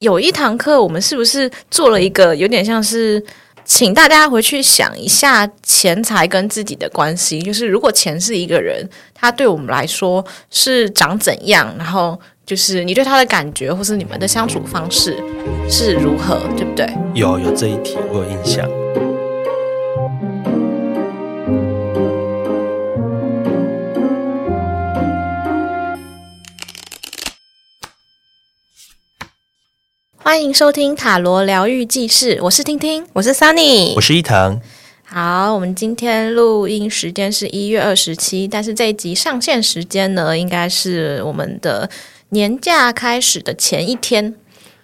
有一堂课，我们是不是做了一个有点像是请大家回去想一下钱财跟自己的关系？就是如果钱是一个人，他对我们来说是长怎样？然后就是你对他的感觉，或是你们的相处方式是如何，对不对？有有这一题，我有印象。欢迎收听塔罗疗愈记事，我是听听，我是 Sunny，我是伊藤。好，我们今天录音时间是一月二十七，但是这一集上线时间呢，应该是我们的年假开始的前一天。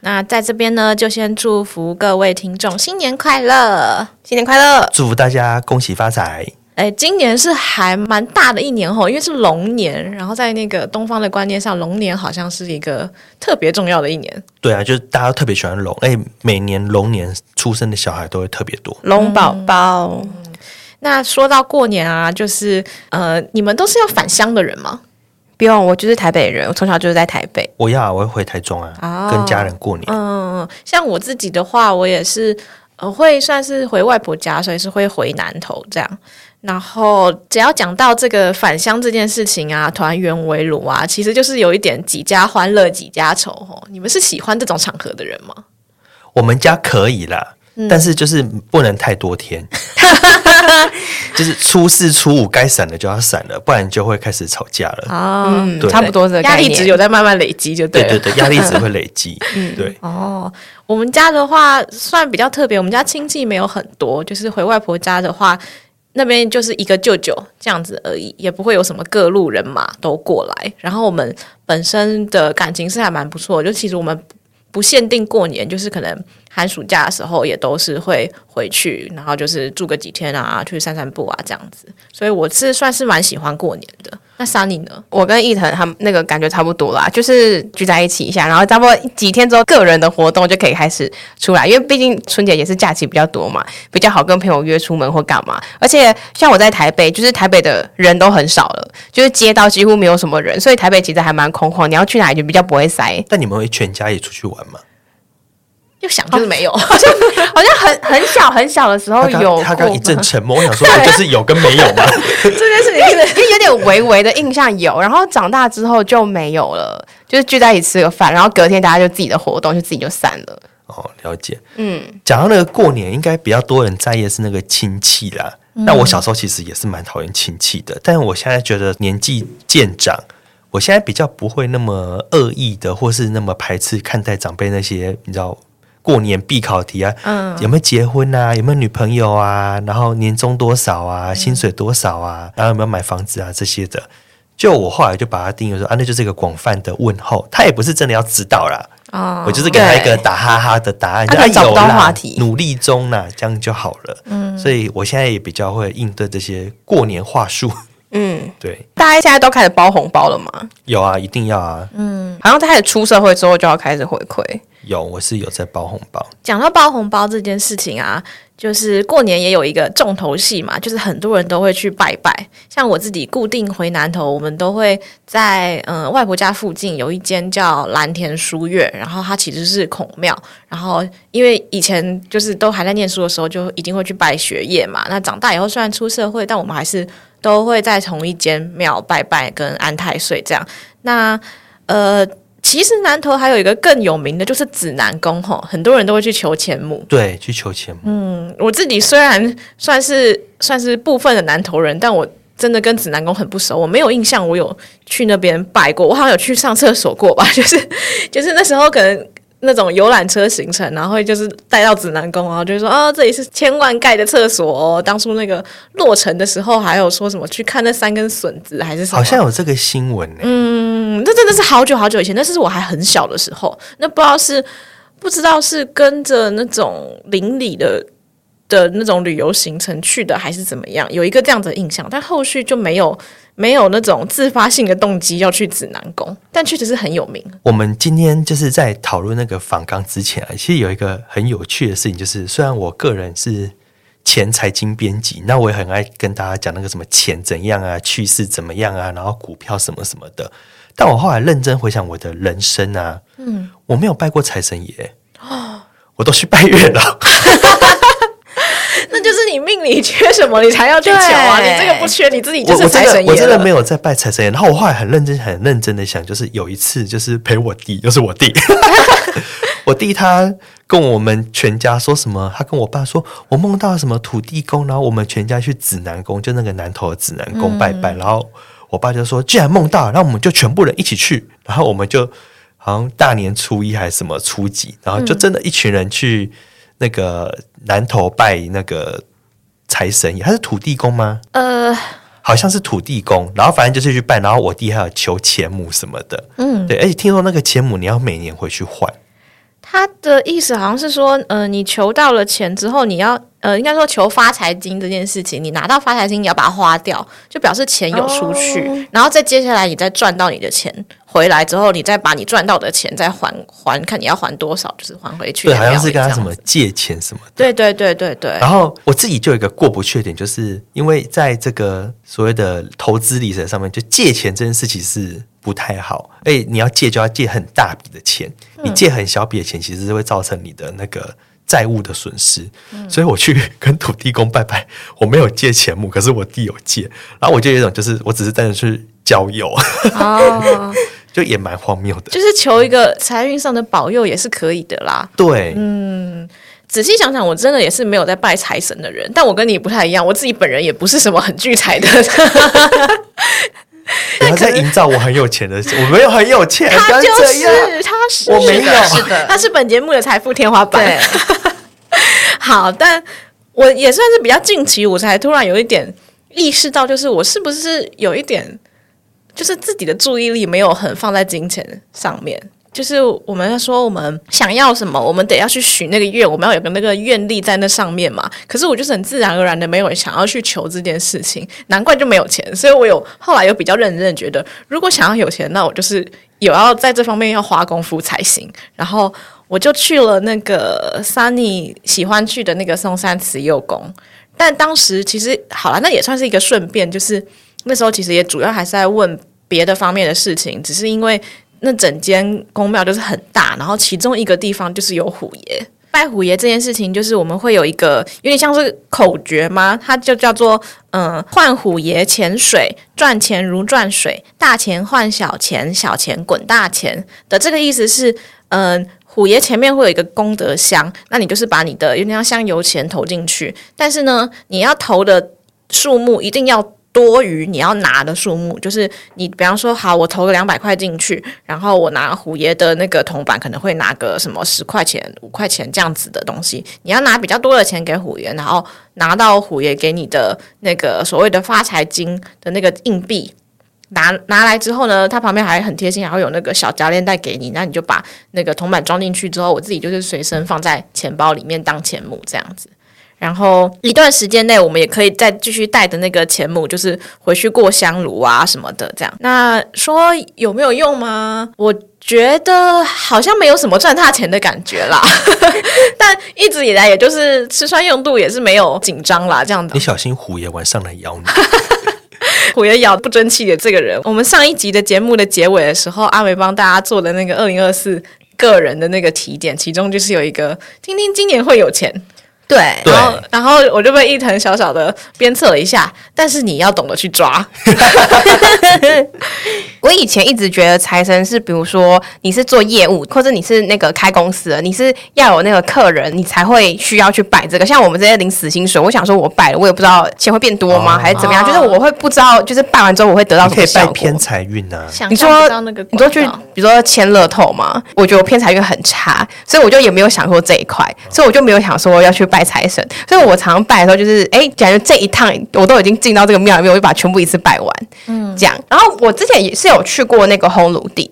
那在这边呢，就先祝福各位听众新年快乐，新年快乐，祝福大家恭喜发财。哎，今年是还蛮大的一年吼，因为是龙年，然后在那个东方的观念上，龙年好像是一个特别重要的一年。对啊，就是大家都特别喜欢龙，哎，每年龙年出生的小孩都会特别多，龙宝宝。嗯，那说到过年啊，就是呃，你们都是要返乡的人吗？不用，我就是台北人，我从小就是在台北。我要，我会回台中啊，哦，跟家人过年。嗯，像我自己的话，我也是呃，会算是回外婆家，所以是会回南投这样。然后，只要讲到这个返乡这件事情啊，团圆围炉啊，其实就是有一点几家欢乐几家愁哦。你们是喜欢这种场合的人吗？我们家可以啦，嗯、但是就是不能太多天，就是初四初五该散的就要散了，不然就会开始吵架了。哦，对差不多的压力值有在慢慢累积，就。对对对，压力值会累积。嗯，对。哦，我们家的话算比较特别，我们家亲戚没有很多，就是回外婆家的话。那边就是一个舅舅这样子而已，也不会有什么各路人马都过来。然后我们本身的感情是还蛮不错，就其实我们不限定过年，就是可能寒暑假的时候也都是会回去，然后就是住个几天啊，去散散步啊这样子。所以我是算是蛮喜欢过年的。那 Sunny 呢？我跟一腾他们那个感觉差不多啦，就是聚在一起一下，然后差不多几天之后，个人的活动就可以开始出来，因为毕竟春节也是假期比较多嘛，比较好跟朋友约出门或干嘛。而且像我在台北，就是台北的人都很少了，就是街道几乎没有什么人，所以台北其实还蛮空旷。你要去哪里就比较不会塞。但你们会全家也出去玩吗？就想就是没有，好像好像很很小很小的时候有。他刚一阵沉默，我想说就是有跟没有嘛？这件事情是 有点微微的印象有，然后长大之后就没有了，就是聚在一起吃个饭，然后隔天大家就自己的活动就自己就散了。哦，了解。嗯，讲到那个过年，应该比较多人在意的是那个亲戚啦。那、嗯、我小时候其实也是蛮讨厌亲戚的，但是我现在觉得年纪渐长，我现在比较不会那么恶意的，或是那么排斥看待长辈那些，你知道。过年必考题啊，嗯，有没有结婚啊？有没有女朋友啊？然后年终多少啊？薪水多少啊？然后有没有买房子啊？这些的，就我后来就把它定义说啊，那就是一个广泛的问候，他也不是真的要知道啦。哦，我就是给他一个打哈哈的答案，他找不到话题，努力中呢，这样就好了。嗯，所以我现在也比较会应对这些过年话术。嗯，对，大家现在都开始包红包了吗？有啊，一定要啊。嗯，好像在开始出社会之后就要开始回馈。有，我是有在包红包。讲到包红包这件事情啊，就是过年也有一个重头戏嘛，就是很多人都会去拜拜。像我自己固定回南头，我们都会在嗯、呃、外婆家附近有一间叫蓝田书院，然后它其实是孔庙。然后因为以前就是都还在念书的时候，就一定会去拜学业嘛。那长大以后虽然出社会，但我们还是都会在同一间庙拜拜跟安太岁这样。那呃。其实南投还有一个更有名的，就是指南宫吼，很多人都会去求钱母。对，去求钱母。嗯，我自己虽然算是算是部分的南投人，但我真的跟指南宫很不熟，我没有印象我有去那边拜过。我好像有去上厕所过吧，就是就是那时候可能。那种游览车行程，然后会就是带到指南宫，然后就说啊，这里是千万盖的厕所哦。当初那个落成的时候，还有说什么去看那三根笋子，还是什么？好像有这个新闻呢。嗯，那真的是好久好久以前，那是我还很小的时候。那不知道是不知道是跟着那种邻里的的那种旅游行程去的，还是怎么样？有一个这样的印象，但后续就没有。没有那种自发性的动机要去指南宫，但确实是很有名。我们今天就是在讨论那个访纲之前啊，其实有一个很有趣的事情，就是虽然我个人是前财经编辑，那我也很爱跟大家讲那个什么钱怎样啊，趋势怎么样啊，然后股票什么什么的。但我后来认真回想我的人生啊，嗯，我没有拜过财神爷，我都去拜月老。你缺什么，你才要去求啊！你这个不缺，你自己就是财神爷。我真的没有在拜财神爷。然后我后来很认真、很认真的想，就是有一次，就是陪我弟，就是我弟，我弟他跟我们全家说什么？他跟我爸说，我梦到什么土地公，然后我们全家去指南宫，就那个南头的指南宫拜拜。然后我爸就说，既然梦到，那我们就全部人一起去。然后我们就好像大年初一还是什么初几，然后就真的一群人去。那个南头拜那个财神爷，他是土地公吗？呃，好像是土地公。然后反正就是去拜，然后我弟还有求钱母什么的。嗯，对，而且听说那个钱母你要每年回去换。他的意思好像是说，呃，你求到了钱之后，你要呃，应该说求发财金这件事情，你拿到发财金，你要把它花掉，就表示钱有出去，哦、然后再接下来你再赚到你的钱回来之后，你再把你赚到的钱再还还，看你要还多少，就是还回去。对，好像是跟他什么借钱什么的。对对对对对。然后我自己就有一个过不去的点，就是因为在这个所谓的投资理财上面，就借钱这件事情是。不太好，哎，你要借就要借很大笔的钱，你借很小笔的钱，其实是会造成你的那个债务的损失。嗯、所以我去跟土地公拜拜，我没有借钱母，可是我弟有借，然后我就有一种就是我只是单纯去交友，哦、就也蛮荒谬的，就是求一个财运上的保佑也是可以的啦。对，嗯，仔细想想，我真的也是没有在拜财神的人，但我跟你不太一样，我自己本人也不是什么很聚财的。他在营造我很有钱的，我没有很有钱，他就是，他是，我没有，是的，他是本节目的财富天花板。好，但我也算是比较近期，我才突然有一点意识到，就是我是不是有一点，就是自己的注意力没有很放在金钱上面。就是我们说，我们想要什么，我们得要去许那个愿，我们要有个那个愿力在那上面嘛。可是我就是很自然而然的没有想要去求这件事情，难怪就没有钱。所以我有后来有比较认真的觉得，如果想要有钱，那我就是有要在这方面要花功夫才行。然后我就去了那个 Sunny 喜欢去的那个松山慈幼宫，但当时其实好了，那也算是一个顺便，就是那时候其实也主要还是在问别的方面的事情，只是因为。那整间宫庙就是很大，然后其中一个地方就是有虎爷。拜虎爷这件事情，就是我们会有一个有点像是口诀吗？它就叫做嗯，换虎爷潜水，赚钱如赚水，大钱换小钱，小钱滚大钱的这个意思是，嗯，虎爷前面会有一个功德箱，那你就是把你的有点像香油钱投进去，但是呢，你要投的数目一定要。多余你要拿的数目，就是你比方说，好，我投个两百块进去，然后我拿虎爷的那个铜板，可能会拿个什么十块钱、五块钱这样子的东西。你要拿比较多的钱给虎爷，然后拿到虎爷给你的那个所谓的发财金的那个硬币，拿拿来之后呢，他旁边还很贴心，还会有那个小夹链袋给你，那你就把那个铜板装进去之后，我自己就是随身放在钱包里面当钱母这样子。然后一段时间内，我们也可以再继续带着那个钱母，就是回去过香炉啊什么的，这样。那说有没有用吗？我觉得好像没有什么赚大钱的感觉啦。但一直以来，也就是吃穿用度也是没有紧张啦，这样的。你小心虎爷晚上来咬你。虎爷咬不争气的这个人，我们上一集的节目的结尾的时候，阿梅帮大家做的那个二零二四个人的那个提点，其中就是有一个听听今年会有钱。对，然后然后我就被一藤小小的鞭策了一下，但是你要懂得去抓。我以前一直觉得财神是，比如说你是做业务，或者你是那个开公司的，你是要有那个客人，你才会需要去拜这个。像我们这些领死薪水，我想说我拜了，我也不知道钱会变多吗，哦、还是怎么样？就是我会不知道，就是拜完之后我会得到什么效果？偏财运啊？你说你说去，比如说签乐透嘛？我觉得我偏财运很差，所以我就也没有想过这一块，所以我就没有想说要去拜。拜财神，所以我常常拜的时候就是，哎，感觉这一趟我都已经进到这个庙里面，我就把全部一次拜完，嗯，这样。然后我之前也是有去过那个烘炉地，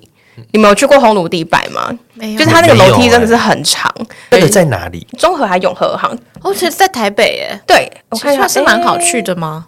你们有去过烘炉地拜吗？没有，就是它那个楼梯真的是很长。那个在哪里？中和还永和行？哦，其实在台北耶。对，我看一下是蛮好去的吗？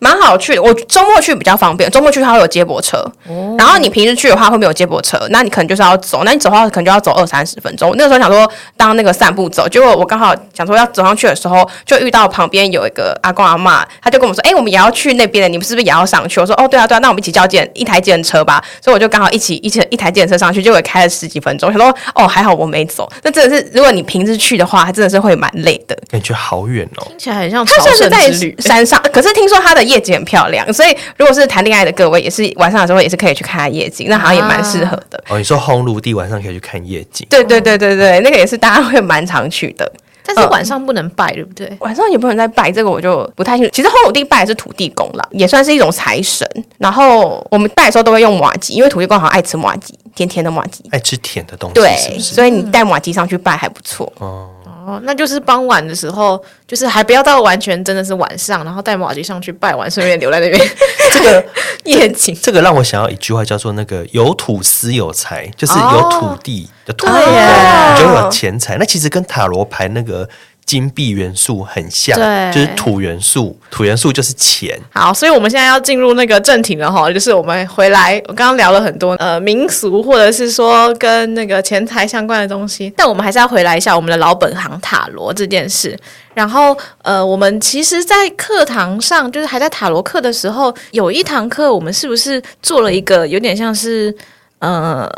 蛮好去的。我周末去比较方便，周末去它会有接驳车。哦。然后你平时去的话会没有接驳车，那你可能就是要走。那你走的话可能就要走二三十分钟。那个时候想说当那个散步走，结果我刚好想说要走上去的时候，就遇到旁边有一个阿公阿妈，他就跟我们说：“哎、欸，我们也要去那边的，你们是不是也要上去？”我说：“哦，对啊，对啊，那我们一起叫电一台电车吧。”所以我就刚好一起一起一台电车上去，结果开了十几分钟。想说：“哦，还好我没走。”那真的是，如果你平时去的话，还真的是会蛮累的，感觉好远哦，听起来很像。他算是在山上，可是听说他的夜景很漂亮，所以如果是谈恋爱的各位，也是晚上的时候也是可以去看夜景，那好像也蛮适合的。啊、哦，你说红炉地晚上可以去看夜景？对对对对对，那个也是大家会蛮常去的。但是晚上不能拜，对不对？晚上也不能再拜，这个我就不太清楚。其实红炉地拜的是土地公啦，也算是一种财神。然后我们拜的时候都会用麻吉，因为土地公好像爱吃麻吉，甜甜的麻吉，爱吃甜的东西。对，所以你带麻吉上去拜还不错。哦。哦，那就是傍晚的时候，就是还不要到完全真的是晚上，然后带马吉上去拜完，顺便留在那边。这个 夜景，这个让我想要一句话，叫做那个有土司有财，就是有土地的土，哦、对，耶你就有钱财。那其实跟塔罗牌那个。金币元素很像，对，就是土元素，土元素就是钱。好，所以我们现在要进入那个正题了哈，就是我们回来，我刚刚聊了很多呃民俗或者是说跟那个钱财相关的东西，但我们还是要回来一下我们的老本行塔罗这件事。然后呃，我们其实，在课堂上，就是还在塔罗课的时候，有一堂课，我们是不是做了一个有点像是呃。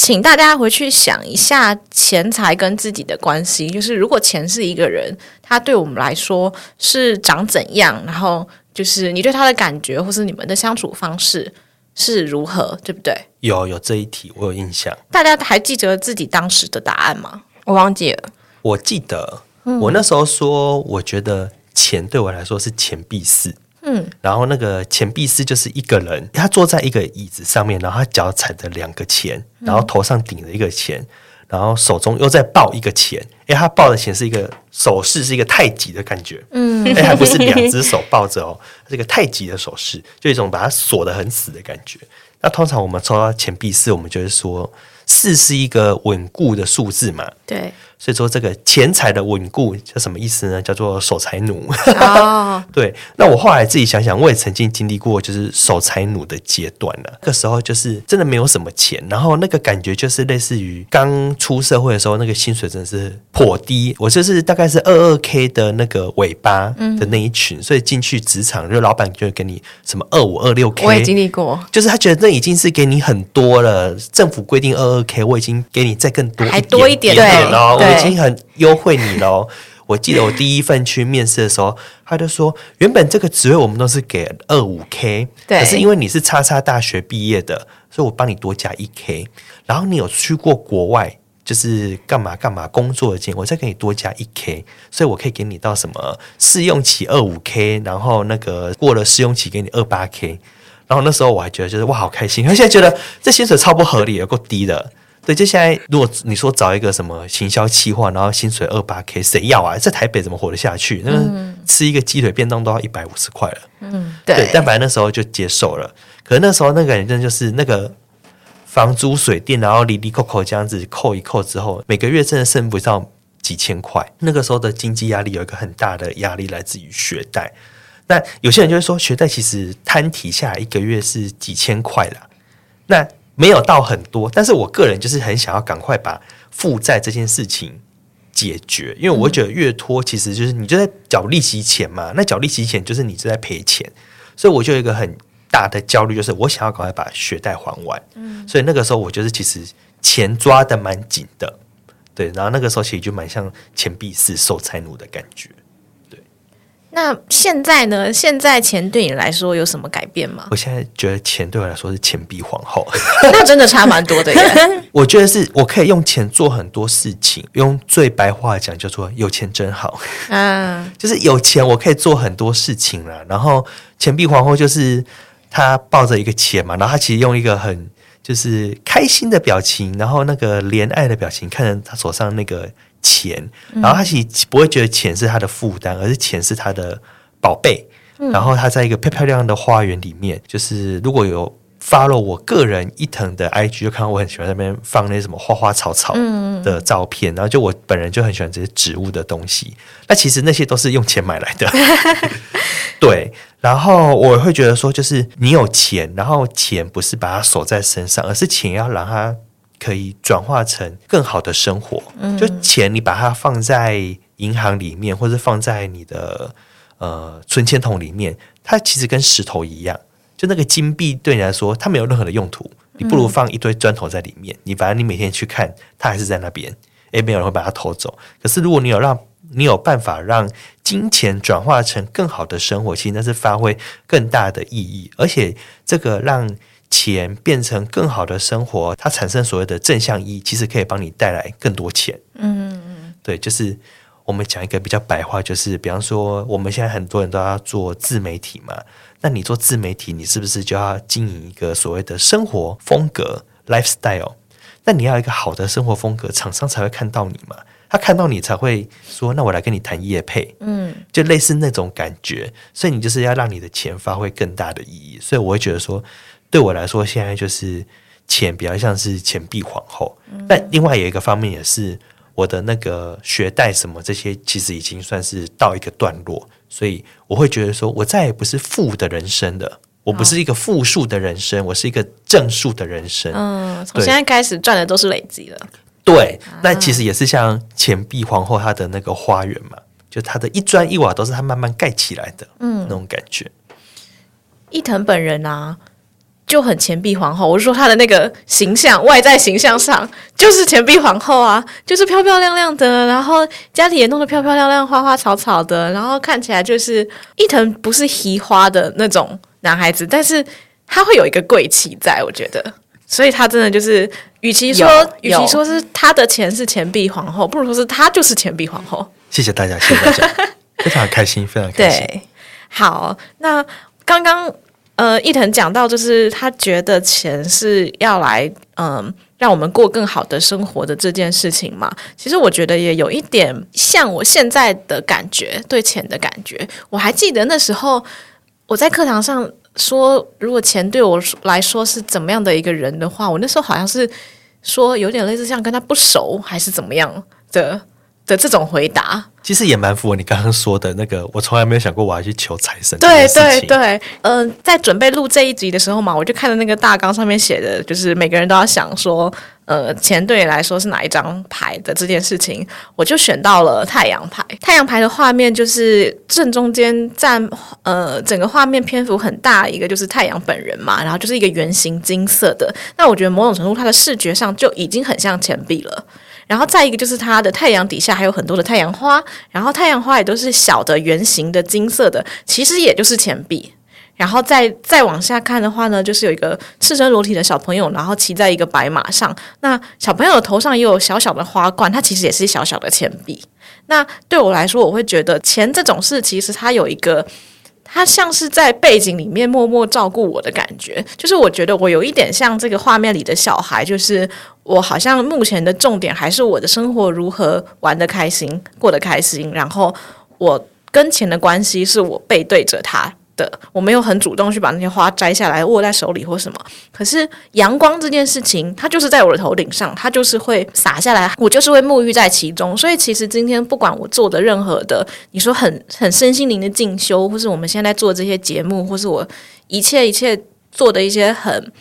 请大家回去想一下钱财跟自己的关系，就是如果钱是一个人，他对我们来说是长怎样，然后就是你对他的感觉，或是你们的相处方式是如何，对不对？有有这一题，我有印象。大家还记得自己当时的答案吗？我忘记了。我记得我那时候说，我觉得钱对我来说是钱币四。嗯，然后那个钱币师就是一个人，他坐在一个椅子上面，然后他脚踩着两个钱，然后头上顶着一个钱，然后手中又在抱一个钱。哎，他抱的钱是一个手势，是一个太极的感觉。嗯，哎，还不是两只手抱着哦，是一个太极的手势，就一种把它锁得很死的感觉。那通常我们抽到钱币四，我们就是说四是一个稳固的数字嘛。对。所以说这个钱财的稳固叫什么意思呢？叫做守财奴。哦，对。那我后来自己想想，我也曾经经历过就是守财奴的阶段了。那个时候就是真的没有什么钱，然后那个感觉就是类似于刚出社会的时候，那个薪水真的是颇低。我就是大概是二二 K 的那个尾巴的那一群，嗯、所以进去职场，就老板就会给你什么二五二六 K。我也经历过，就是他觉得那已经是给你很多了。政府规定二二 K，我已经给你再更多还多一点，点。已经很优惠你喽！我记得我第一份去面试的时候，他就说，原本这个职位我们都是给二五 K，可是因为你是叉叉大学毕业的，所以我帮你多加一 K。然后你有去过国外，就是干嘛干嘛工作的经验，我再给你多加一 K，所以我可以给你到什么试用期二五 K，然后那个过了试用期给你二八 K。然后那时候我还觉得就是哇，好开心！我现在觉得这薪水超不合理，有够低的。对，就现在，如果你说找一个什么行销企划，然后薪水二八 K，谁要啊？在台北怎么活得下去？那个吃一个鸡腿便当都要一百五十块了。嗯，对。对，但反正那时候就接受了。可是那时候那个人真的就是那个房租水电，然后里里扣扣这样子扣一扣之后，每个月真的剩不上几千块。那个时候的经济压力有一个很大的压力来自于学贷。那有些人就会说，学贷其实摊提下来一个月是几千块啦。那没有到很多，但是我个人就是很想要赶快把负债这件事情解决，因为我觉得越拖，其实就是你就在缴利息钱嘛，那缴利息钱就是你就在赔钱，所以我就有一个很大的焦虑，就是我想要赶快把学贷还完。嗯，所以那个时候我就是其实钱抓的蛮紧的，对，然后那个时候其实就蛮像钱币是受财奴的感觉。那现在呢？现在钱对你来说有什么改变吗？我现在觉得钱对我来说是钱币皇后，那真的差蛮多的耶。我觉得是我可以用钱做很多事情，用最白话讲叫做有钱真好。嗯，就是有钱我可以做很多事情了。然后钱币皇后就是她抱着一个钱嘛，然后她其实用一个很就是开心的表情，然后那个怜爱的表情看着她手上那个。钱，然后他其实不会觉得钱是他的负担，而是钱是他的宝贝。然后他在一个漂漂亮亮的花园里面，就是如果有 follow 我个人一腾的 IG，就看到我很喜欢那边放那些什么花花草草的照片，然后就我本人就很喜欢这些植物的东西。那其实那些都是用钱买来的，对。然后我会觉得说，就是你有钱，然后钱不是把它锁在身上，而是钱要让它可以转化成更好的生活。就钱你把它放在银行里面，或者放在你的呃存钱筒里面，它其实跟石头一样。就那个金币对你来说，它没有任何的用途，你不如放一堆砖头在里面。嗯、你反正你每天去看，它还是在那边，诶，没有人会把它偷走。可是如果你有让，你有办法让金钱转化成更好的生活，其实那是发挥更大的意义。而且这个让钱变成更好的生活，它产生所谓的正向意义，其实可以帮你带来更多钱。嗯嗯嗯，对，就是我们讲一个比较白话，就是比方说我们现在很多人都要做自媒体嘛。那你做自媒体，你是不是就要经营一个所谓的生活风格 （lifestyle）？那你要一个好的生活风格，厂商才会看到你嘛？他看到你才会说：“那我来跟你谈业配。”嗯，就类似那种感觉。所以你就是要让你的钱发挥更大的意义。所以我会觉得说，对我来说，现在就是钱比较像是钱币皇后。嗯，但另外有一个方面也是。我的那个学贷什么这些，其实已经算是到一个段落，所以我会觉得说，我再也不是负的人生的，我不是一个负数的人生，我是一个正数的人生。嗯，从现在开始赚的都是累积了。对，那其实也是像钱币皇后她的那个花园嘛，就她的一砖一瓦都是她慢慢盖起来的，嗯，那种感觉。伊藤本人啊。就很钱币皇后，我是说她的那个形象，外在形象上就是钱币皇后啊，就是漂漂亮亮的，然后家里也弄得漂漂亮亮，花花草草的，然后看起来就是伊藤不是奇花的那种男孩子，但是他会有一个贵气在，我觉得，所以他真的就是，与其说与其说是他的钱是钱币皇后，不如说是他就是钱币皇后。谢谢大家，谢谢大家，非常开心，非常开心。对，好，那刚刚。呃，伊藤讲到就是他觉得钱是要来，嗯、让我们过更好的生活的这件事情嘛。其实我觉得也有一点像我现在的感觉，对钱的感觉。我还记得那时候我在课堂上说，如果钱对我来说是怎么样的一个人的话，我那时候好像是说有点类似像跟他不熟还是怎么样的。的这种回答，其实也蛮符合你刚刚说的那个。我从来没有想过我要去求财神。对对对，嗯、呃，在准备录这一集的时候嘛，我就看到那个大纲上面写的，就是每个人都要想说，呃，钱对你来说是哪一张牌的这件事情，我就选到了太阳牌。太阳牌的画面就是正中间占呃整个画面篇幅很大一个，就是太阳本人嘛，然后就是一个圆形金色的。那我觉得某种程度，它的视觉上就已经很像钱币了。然后再一个就是它的太阳底下还有很多的太阳花，然后太阳花也都是小的圆形的金色的，其实也就是钱币。然后再再往下看的话呢，就是有一个赤身裸体的小朋友，然后骑在一个白马上。那小朋友的头上也有小小的花冠，它其实也是小小的钱币。那对我来说，我会觉得钱这种事，其实它有一个。他像是在背景里面默默照顾我的感觉，就是我觉得我有一点像这个画面里的小孩，就是我好像目前的重点还是我的生活如何玩得开心，过得开心，然后我跟钱的关系是我背对着他。的，我没有很主动去把那些花摘下来握在手里或什么。可是阳光这件事情，它就是在我的头顶上，它就是会洒下来，我就是会沐浴在其中。所以其实今天不管我做的任何的，你说很很身心灵的进修，或是我们现在做这些节目，或是我一切一切做的一些很。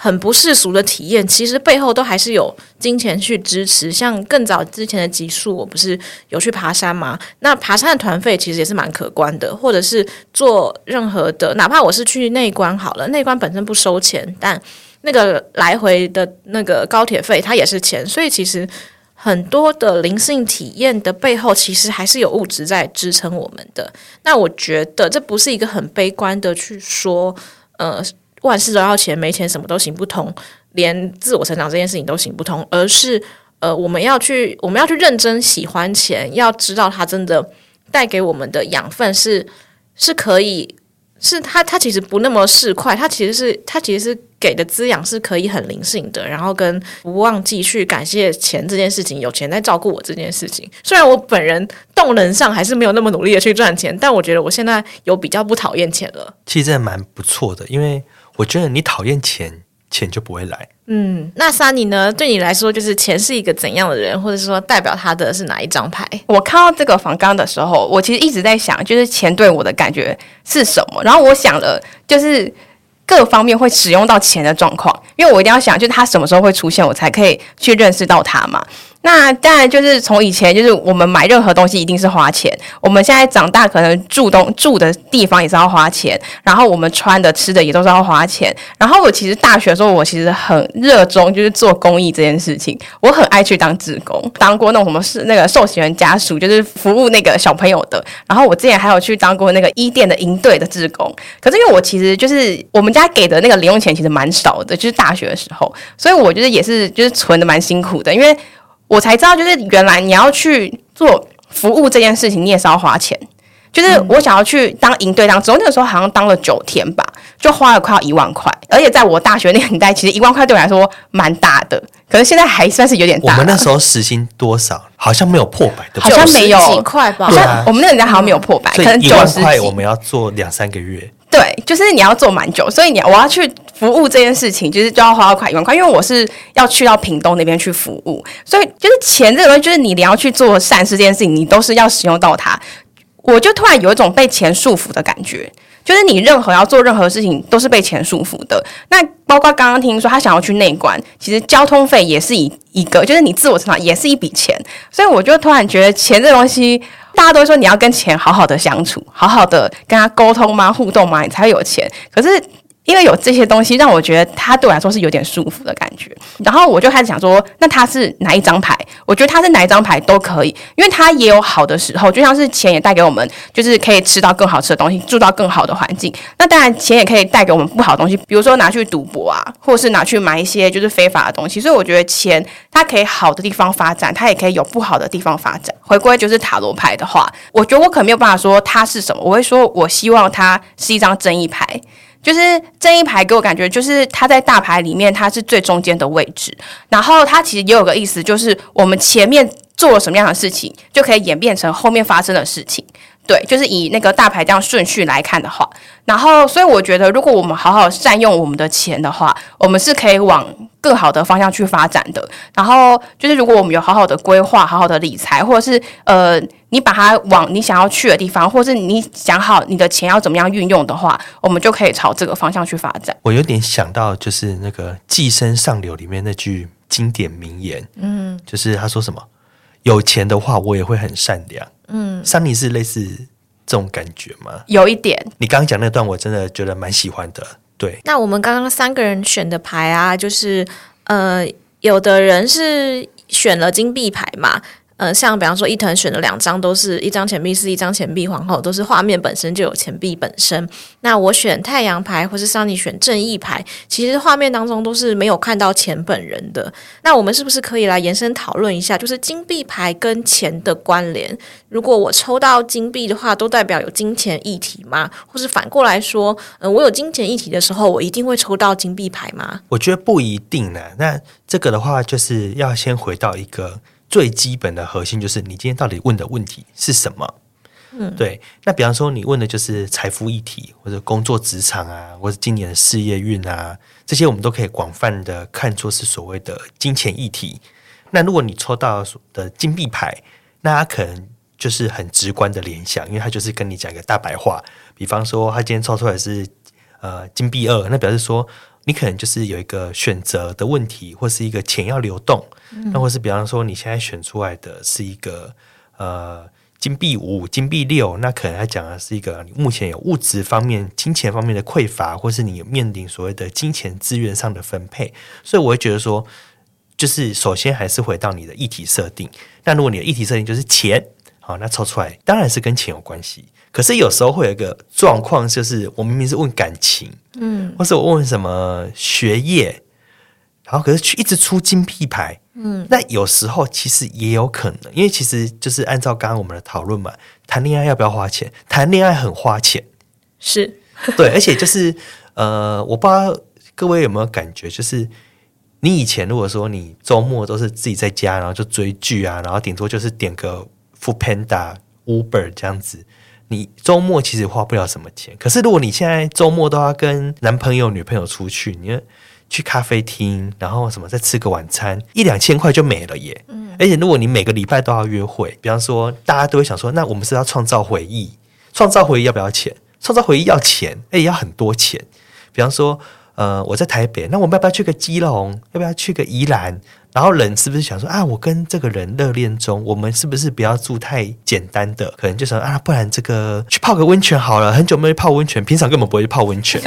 很不世俗的体验，其实背后都还是有金钱去支持。像更早之前的集数，我不是有去爬山吗？那爬山的团费其实也是蛮可观的，或者是做任何的，哪怕我是去内观好了，内观本身不收钱，但那个来回的那个高铁费它也是钱。所以其实很多的灵性体验的背后，其实还是有物质在支撑我们的。那我觉得这不是一个很悲观的去说，呃。万事都要钱，没钱什么都行不通，连自我成长这件事情都行不通。而是，呃，我们要去，我们要去认真喜欢钱，要知道它真的带给我们的养分是是可以，是它它其实不那么市侩，它其实是它其实是给的滋养是可以很灵性的。然后跟不忘记去感谢钱这件事情，有钱在照顾我这件事情。虽然我本人动能上还是没有那么努力的去赚钱，但我觉得我现在有比较不讨厌钱了。其实真的蛮不错的，因为。我觉得你讨厌钱，钱就不会来。嗯，那 Sunny 呢？对你来说，就是钱是一个怎样的人，或者说代表他的是哪一张牌？我看到这个房纲的时候，我其实一直在想，就是钱对我的感觉是什么？然后我想了，就是各方面会使用到钱的状况，因为我一定要想，就是他什么时候会出现，我才可以去认识到他嘛。那当然就是从以前，就是我们买任何东西一定是花钱。我们现在长大，可能住东住的地方也是要花钱，然后我们穿的吃的也都是要花钱。然后我其实大学的时候，我其实很热衷就是做公益这件事情，我很爱去当志工，当过那种什么是那个受刑人家属，就是服务那个小朋友的。然后我之前还有去当过那个伊甸的营队的志工。可是因为我其实就是我们家给的那个零用钱其实蛮少的，就是大学的时候，所以我觉得也是就是存的蛮辛苦的，因为。我才知道，就是原来你要去做服务这件事情，你也是要花钱。就是我想要去当营队当，只有那个时候好像当了九天吧，就花了快要一万块。而且在我大学那个年代，其实一万块对我来说蛮大的，可是现在还算是有点大。我们那时候时薪多少？好像没有破百的，好像没有几块吧？好像我们那个年代好像没有破百，可能九十块我们要做两三个月。对，就是你要做蛮久，所以你我要去服务这件事情，就是就要花快一万块，因为我是要去到屏东那边去服务，所以就是钱这个东西，就是你你要去做善事这件事情，你都是要使用到它。我就突然有一种被钱束缚的感觉，就是你任何要做任何事情都是被钱束缚的。那包括刚刚听说他想要去内观，其实交通费也是一一个，就是你自我成长也是一笔钱，所以我就突然觉得钱这东西。大家都说你要跟钱好好的相处，好好的跟他沟通吗？互动吗？你才会有钱。可是。因为有这些东西，让我觉得他对我来说是有点舒服的感觉。然后我就开始想说，那他是哪一张牌？我觉得他是哪一张牌都可以，因为他也有好的时候，就像是钱也带给我们，就是可以吃到更好吃的东西，住到更好的环境。那当然，钱也可以带给我们不好的东西，比如说拿去赌博啊，或者是拿去买一些就是非法的东西。所以我觉得钱它可以好的地方发展，它也可以有不好的地方发展。回归就是塔罗牌的话，我觉得我可没有办法说它是什么，我会说我希望它是一张正义牌。就是这一排给我感觉，就是它在大牌里面，它是最中间的位置。然后它其实也有个意思，就是我们前面做了什么样的事情，就可以演变成后面发生的事情。对，就是以那个大牌这样顺序来看的话，然后所以我觉得，如果我们好好善用我们的钱的话，我们是可以往更好的方向去发展的。然后就是如果我们有好好的规划、好好的理财，或者是呃，你把它往你想要去的地方，或是你想好你的钱要怎么样运用的话，我们就可以朝这个方向去发展。我有点想到，就是那个《寄生上流》里面那句经典名言，嗯，就是他说什么。有钱的话，我也会很善良。嗯，Sunny 是类似这种感觉吗？有一点。你刚刚讲那段，我真的觉得蛮喜欢的。对，那我们刚刚三个人选的牌啊，就是呃，有的人是选了金币牌嘛。呃，像比方说，伊藤选的两张都是一张钱币四，一张钱币皇后，都是画面本身就有钱币本身。那我选太阳牌，或是上你选正义牌，其实画面当中都是没有看到钱本人的。那我们是不是可以来延伸讨论一下，就是金币牌跟钱的关联？如果我抽到金币的话，都代表有金钱议题吗？或是反过来说，呃，我有金钱议题的时候，我一定会抽到金币牌吗？我觉得不一定呢。那这个的话，就是要先回到一个。最基本的核心就是你今天到底问的问题是什么？嗯，对。那比方说你问的就是财富议题，或者工作职场啊，或者今年的事业运啊，这些我们都可以广泛的看作是所谓的金钱议题。那如果你抽到的金币牌，那它可能就是很直观的联想，因为它就是跟你讲一个大白话。比方说，他今天抽出来是呃金币二，那表示说。你可能就是有一个选择的问题，或是一个钱要流动，那、嗯、或是比方说你现在选出来的是一个呃金币五、金币六，那可能要讲的是一个你目前有物质方面、金钱方面的匮乏，或是你面临所谓的金钱资源上的分配。所以我会觉得说，就是首先还是回到你的议题设定。那如果你的议题设定就是钱，好，那抽出来当然是跟钱有关系。可是有时候会有一个状况，就是我明明是问感情，嗯，或是我问什么学业，然后可是去一直出金屁牌，嗯，那有时候其实也有可能，因为其实就是按照刚刚我们的讨论嘛，谈恋爱要不要花钱？谈恋爱很花钱，是对，而且就是呃，我不知道各位有没有感觉，就是你以前如果说你周末都是自己在家，然后就追剧啊，然后顶多就是点个 Foodpanda、Uber 这样子。你周末其实花不了什么钱。可是如果你现在周末都要跟男朋友、女朋友出去，你去咖啡厅，然后什么再吃个晚餐，一两千块就没了耶。嗯，而且如果你每个礼拜都要约会，比方说大家都会想说，那我们是要创造回忆，创造回忆要不要钱？创造回忆要钱，哎，要很多钱。比方说，呃，我在台北，那我们要不要去个基隆？要不要去个宜兰？然后人是不是想说啊，我跟这个人热恋中，我们是不是不要住太简单的？可能就说啊，不然这个去泡个温泉好了。很久没泡温泉，平常根本不会去泡温泉。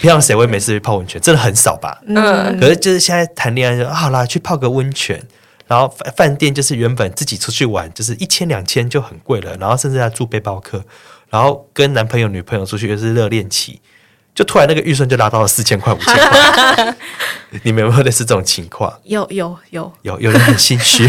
平常谁会没事去泡温泉？真的很少吧？嗯。可是就是现在谈恋爱就好啦，去泡个温泉。然后饭店就是原本自己出去玩就是一千两千就很贵了，然后甚至要住背包客。然后跟男朋友女朋友出去又是热恋期。就突然那个预算就拉到了四千块五千块，你们有没有类似这种情况？有有有有有人很心虚。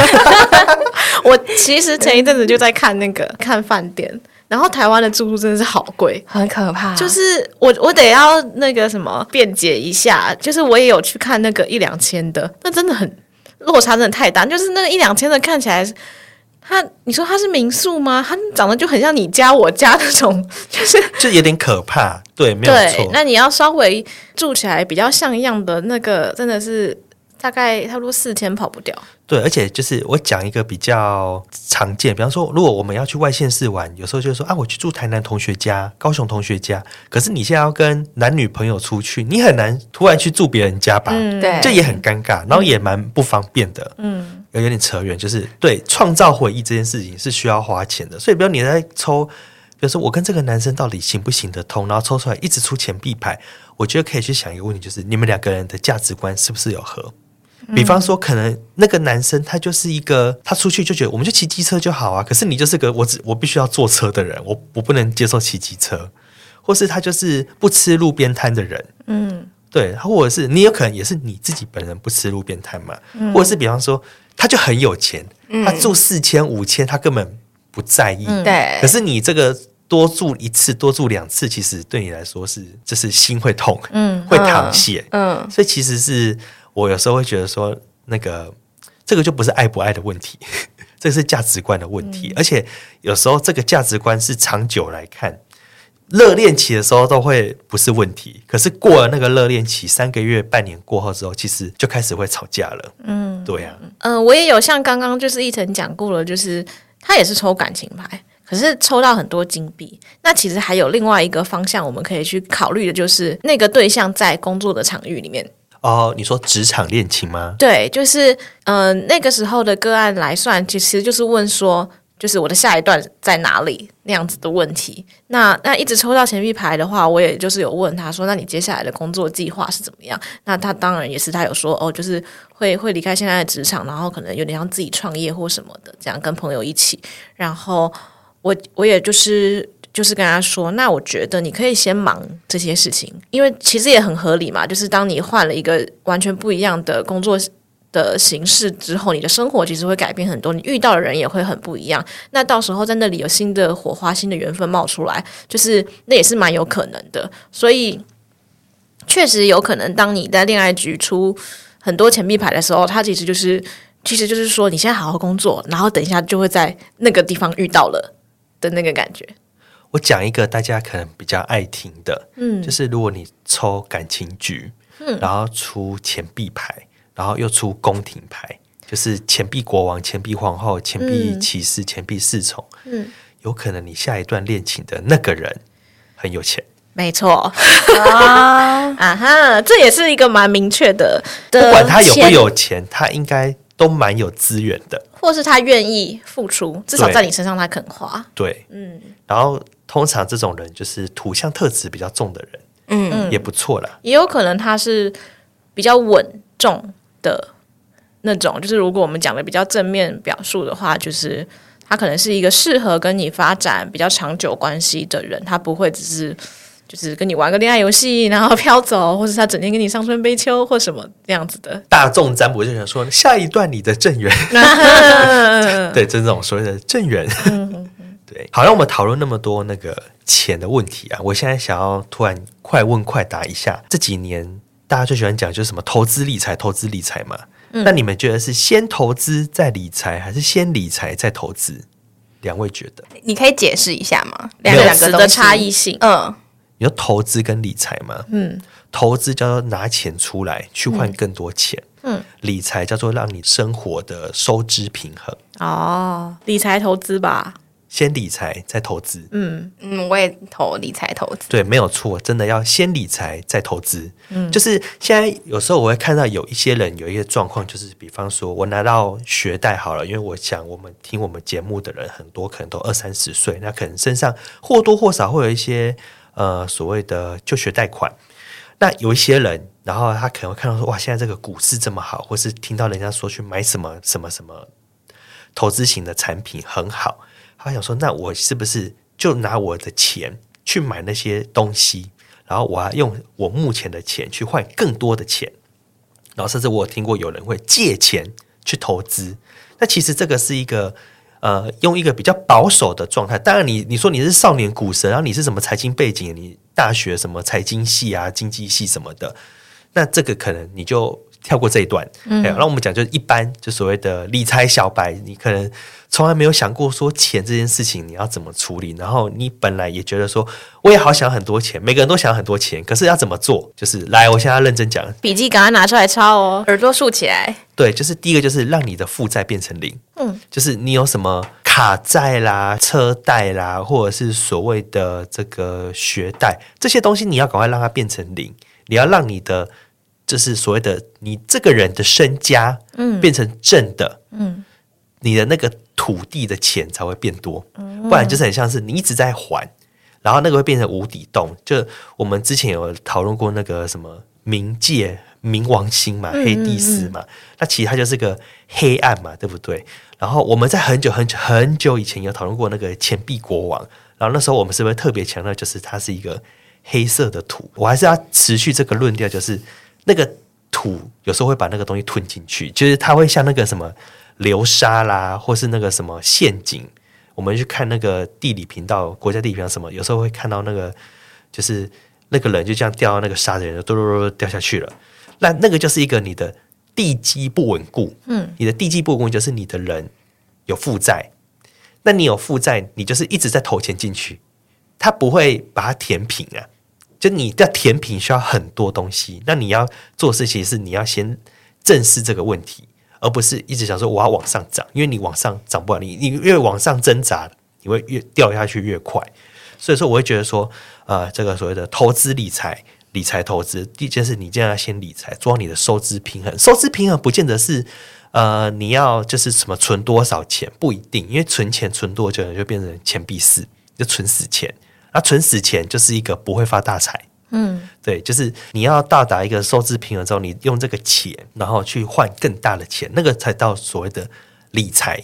我其实前一阵子就在看那个看饭店，然后台湾的住宿真的是好贵，很可怕。就是我我得要那个什么辩解一下，就是我也有去看那个一两千的，那真的很落差真的太大，就是那个一两千的看起来。他，你说他是民宿吗？他长得就很像你家我家那种，就是就有点可怕。对，没有错。那你要稍微住起来比较像样的那个，真的是大概差不多四千跑不掉。对，而且就是我讲一个比较常见，比方说，如果我们要去外县市玩，有时候就是说啊，我去住台南同学家、高雄同学家。可是你现在要跟男女朋友出去，你很难突然去住别人家吧？嗯，对，这也很尴尬，然后也蛮不方便的。嗯。有点扯远，就是对创造回忆这件事情是需要花钱的，所以比如你在抽，比如说我跟这个男生到底行不行得通，然后抽出来一直出钱币牌，我觉得可以去想一个问题，就是你们两个人的价值观是不是有合？比方说，可能那个男生他就是一个，他出去就觉得我们就骑机车就好啊，可是你就是个我只我必须要坐车的人，我我不能接受骑机车，或是他就是不吃路边摊的人，嗯。对，或者是你有可能也是你自己本人不吃路边摊嘛，嗯、或者是比方说他就很有钱，嗯、他住四千五千他根本不在意，对、嗯。可是你这个多住一次多住两次，其实对你来说是就是心会痛，嗯，会淌血，嗯。所以其实是我有时候会觉得说，那个这个就不是爱不爱的问题，这个是价值观的问题，嗯、而且有时候这个价值观是长久来看。热恋期的时候都会不是问题，可是过了那个热恋期，三个月、半年过后之后，其实就开始会吵架了。嗯，对呀、啊。嗯、呃，我也有像刚刚就是一晨讲过了，就是他也是抽感情牌，可是抽到很多金币。那其实还有另外一个方向，我们可以去考虑的，就是那个对象在工作的场域里面。哦，你说职场恋情吗？对，就是嗯、呃，那个时候的个案来算，其实就是问说。就是我的下一段在哪里那样子的问题。那那一直抽到钱币牌的话，我也就是有问他说：“那你接下来的工作计划是怎么样？”那他当然也是他有说哦，就是会会离开现在的职场，然后可能有点像自己创业或什么的，这样跟朋友一起。然后我我也就是就是跟他说：“那我觉得你可以先忙这些事情，因为其实也很合理嘛。就是当你换了一个完全不一样的工作。”的形式之后，你的生活其实会改变很多，你遇到的人也会很不一样。那到时候在那里有新的火花、新的缘分冒出来，就是那也是蛮有可能的。所以确实有可能，当你在恋爱局出很多钱币牌的时候，它其实就是，其实就是说，你现在好好工作，然后等一下就会在那个地方遇到了的那个感觉。我讲一个大家可能比较爱听的，嗯，就是如果你抽感情局，嗯，然后出钱币牌。然后又出宫廷牌，就是钱币国王、钱币皇后、钱币骑士、嗯、钱币侍从。嗯，有可能你下一段恋情的那个人很有钱。没错啊 啊哈，这也是一个蛮明确的。的不管他有不有钱，他应该都蛮有资源的，或是他愿意付出，至少在你身上他肯花。对，嗯。然后通常这种人就是土象特质比较重的人，嗯，也不错啦。也有可能他是比较稳重。的那种，就是如果我们讲的比较正面表述的话，就是他可能是一个适合跟你发展比较长久关系的人，他不会只是就是跟你玩个恋爱游戏，然后飘走，或者他整天跟你伤春悲秋或什么这样子的。大众占卜就想说，下一段你的正缘，对，这种所谓的正缘，对。好，让我们讨论那么多那个钱的问题啊，我现在想要突然快问快答一下，这几年。大家最喜欢讲就是什么投资理财，投资理财嘛。嗯、那你们觉得是先投资再理财，还是先理财再投资？两位觉得？你可以解释一下吗？两个两个的差异性。嗯，有投资跟理财吗？嗯，投资叫做拿钱出来去换更多钱。嗯，理财叫做让你生活的收支平衡。哦，理财投资吧。先理财再投资，嗯嗯，我也投理财投资，对，没有错，真的要先理财再投资。嗯，就是现在有时候我会看到有一些人有一些状况，就是比方说我拿到学贷好了，因为我想我们听我们节目的人很多，可能都二三十岁，那可能身上或多或少会有一些呃所谓的就学贷款。那有一些人，然后他可能会看到说哇，现在这个股市这么好，或是听到人家说去买什么什么什么投资型的产品很好。他想说：“那我是不是就拿我的钱去买那些东西，然后我要用我目前的钱去换更多的钱，然后甚至我听过有人会借钱去投资。那其实这个是一个呃，用一个比较保守的状态。当然，你你说你是少年股神，然后你是什么财经背景？你大学什么财经系啊、经济系什么的？那这个可能你就。”跳过这一段，嗯，那我们讲就是一般，就所谓的理财小白，你可能从来没有想过说钱这件事情你要怎么处理，然后你本来也觉得说我也好想很多钱，每个人都想很多钱，可是要怎么做？就是来，我现在要认真讲，笔记赶快拿出来抄哦，耳朵竖起来。对，就是第一个就是让你的负债变成零，嗯，就是你有什么卡债啦、车贷啦，或者是所谓的这个学贷这些东西，你要赶快让它变成零，你要让你的。就是所谓的你这个人的身家，嗯，变成正的，嗯，你的那个土地的钱才会变多，不然就是很像是你一直在还，然后那个会变成无底洞。就我们之前有讨论过那个什么冥界冥王星嘛，黑帝斯嘛，那其实它就是个黑暗嘛，对不对？然后我们在很久很久很久以前有讨论过那个钱币国王，然后那时候我们是不是特别强调，就是它是一个黑色的土？我还是要持续这个论调，就是。那个土有时候会把那个东西吞进去，就是它会像那个什么流沙啦，或是那个什么陷阱。我们去看那个地理频道，国家地理频道什么，有时候会看到那个，就是那个人就这样掉到那个沙子里，嘟嘟嘟掉下去了。那那个就是一个你的地基不稳固，嗯，你的地基不稳固就是你的人有负债，那你有负债，你就是一直在投钱进去，它不会把它填平啊。就你要甜品需要很多东西，那你要做事情是你要先正视这个问题，而不是一直想说我要往上涨，因为你往上涨不了，你你越往上挣扎，你会越掉下去越快。所以说，我会觉得说，呃，这个所谓的投资理财、理财投资，第一件事你就要先理财，做好你的收支平衡。收支平衡不见得是呃你要就是什么存多少钱，不一定，因为存钱存多久就变成钱币四，就存死钱。那存死钱就是一个不会发大财，嗯，对，就是你要到达一个收支平衡之后，你用这个钱，然后去换更大的钱，那个才到所谓的理财。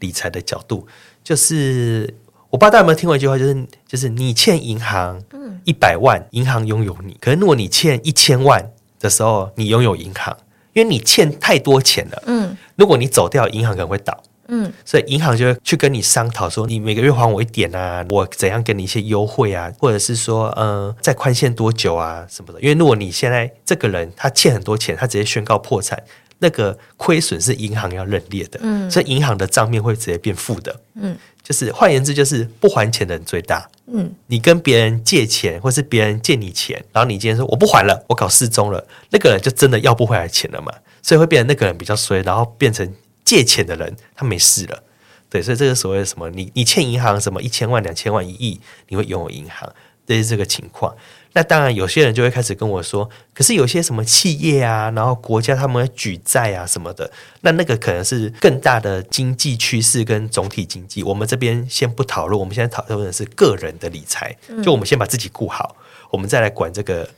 理财的角度，就是我不知道大家有没有听过一句话，就是就是你欠银行一百万，银行拥有你；可是如果你欠一千万的时候，你拥有银行，因为你欠太多钱了，嗯，如果你走掉，银行可能会倒。嗯，所以银行就会去跟你商讨说，你每个月还我一点啊，我怎样给你一些优惠啊，或者是说，嗯，再宽限多久啊什么的。因为如果你现在这个人他欠很多钱，他直接宣告破产，那个亏损是银行要认列的，嗯，所以银行的账面会直接变负的，嗯，就是换言之，就是不还钱的人最大，嗯，你跟别人借钱，或是别人借你钱，然后你今天说我不还了，我搞失踪了，那个人就真的要不回来钱了嘛，所以会变成那个人比较衰，然后变成。借钱的人他没事了，对，所以这个所谓的什么，你你欠银行什么一千万、两千万、一亿，你会拥有银行，这是这个情况。那当然，有些人就会开始跟我说，可是有些什么企业啊，然后国家他们举债啊什么的，那那个可能是更大的经济趋势跟总体经济。我们这边先不讨论，我们现在讨论的是个人的理财，就我们先把自己顾好，我们再来管这个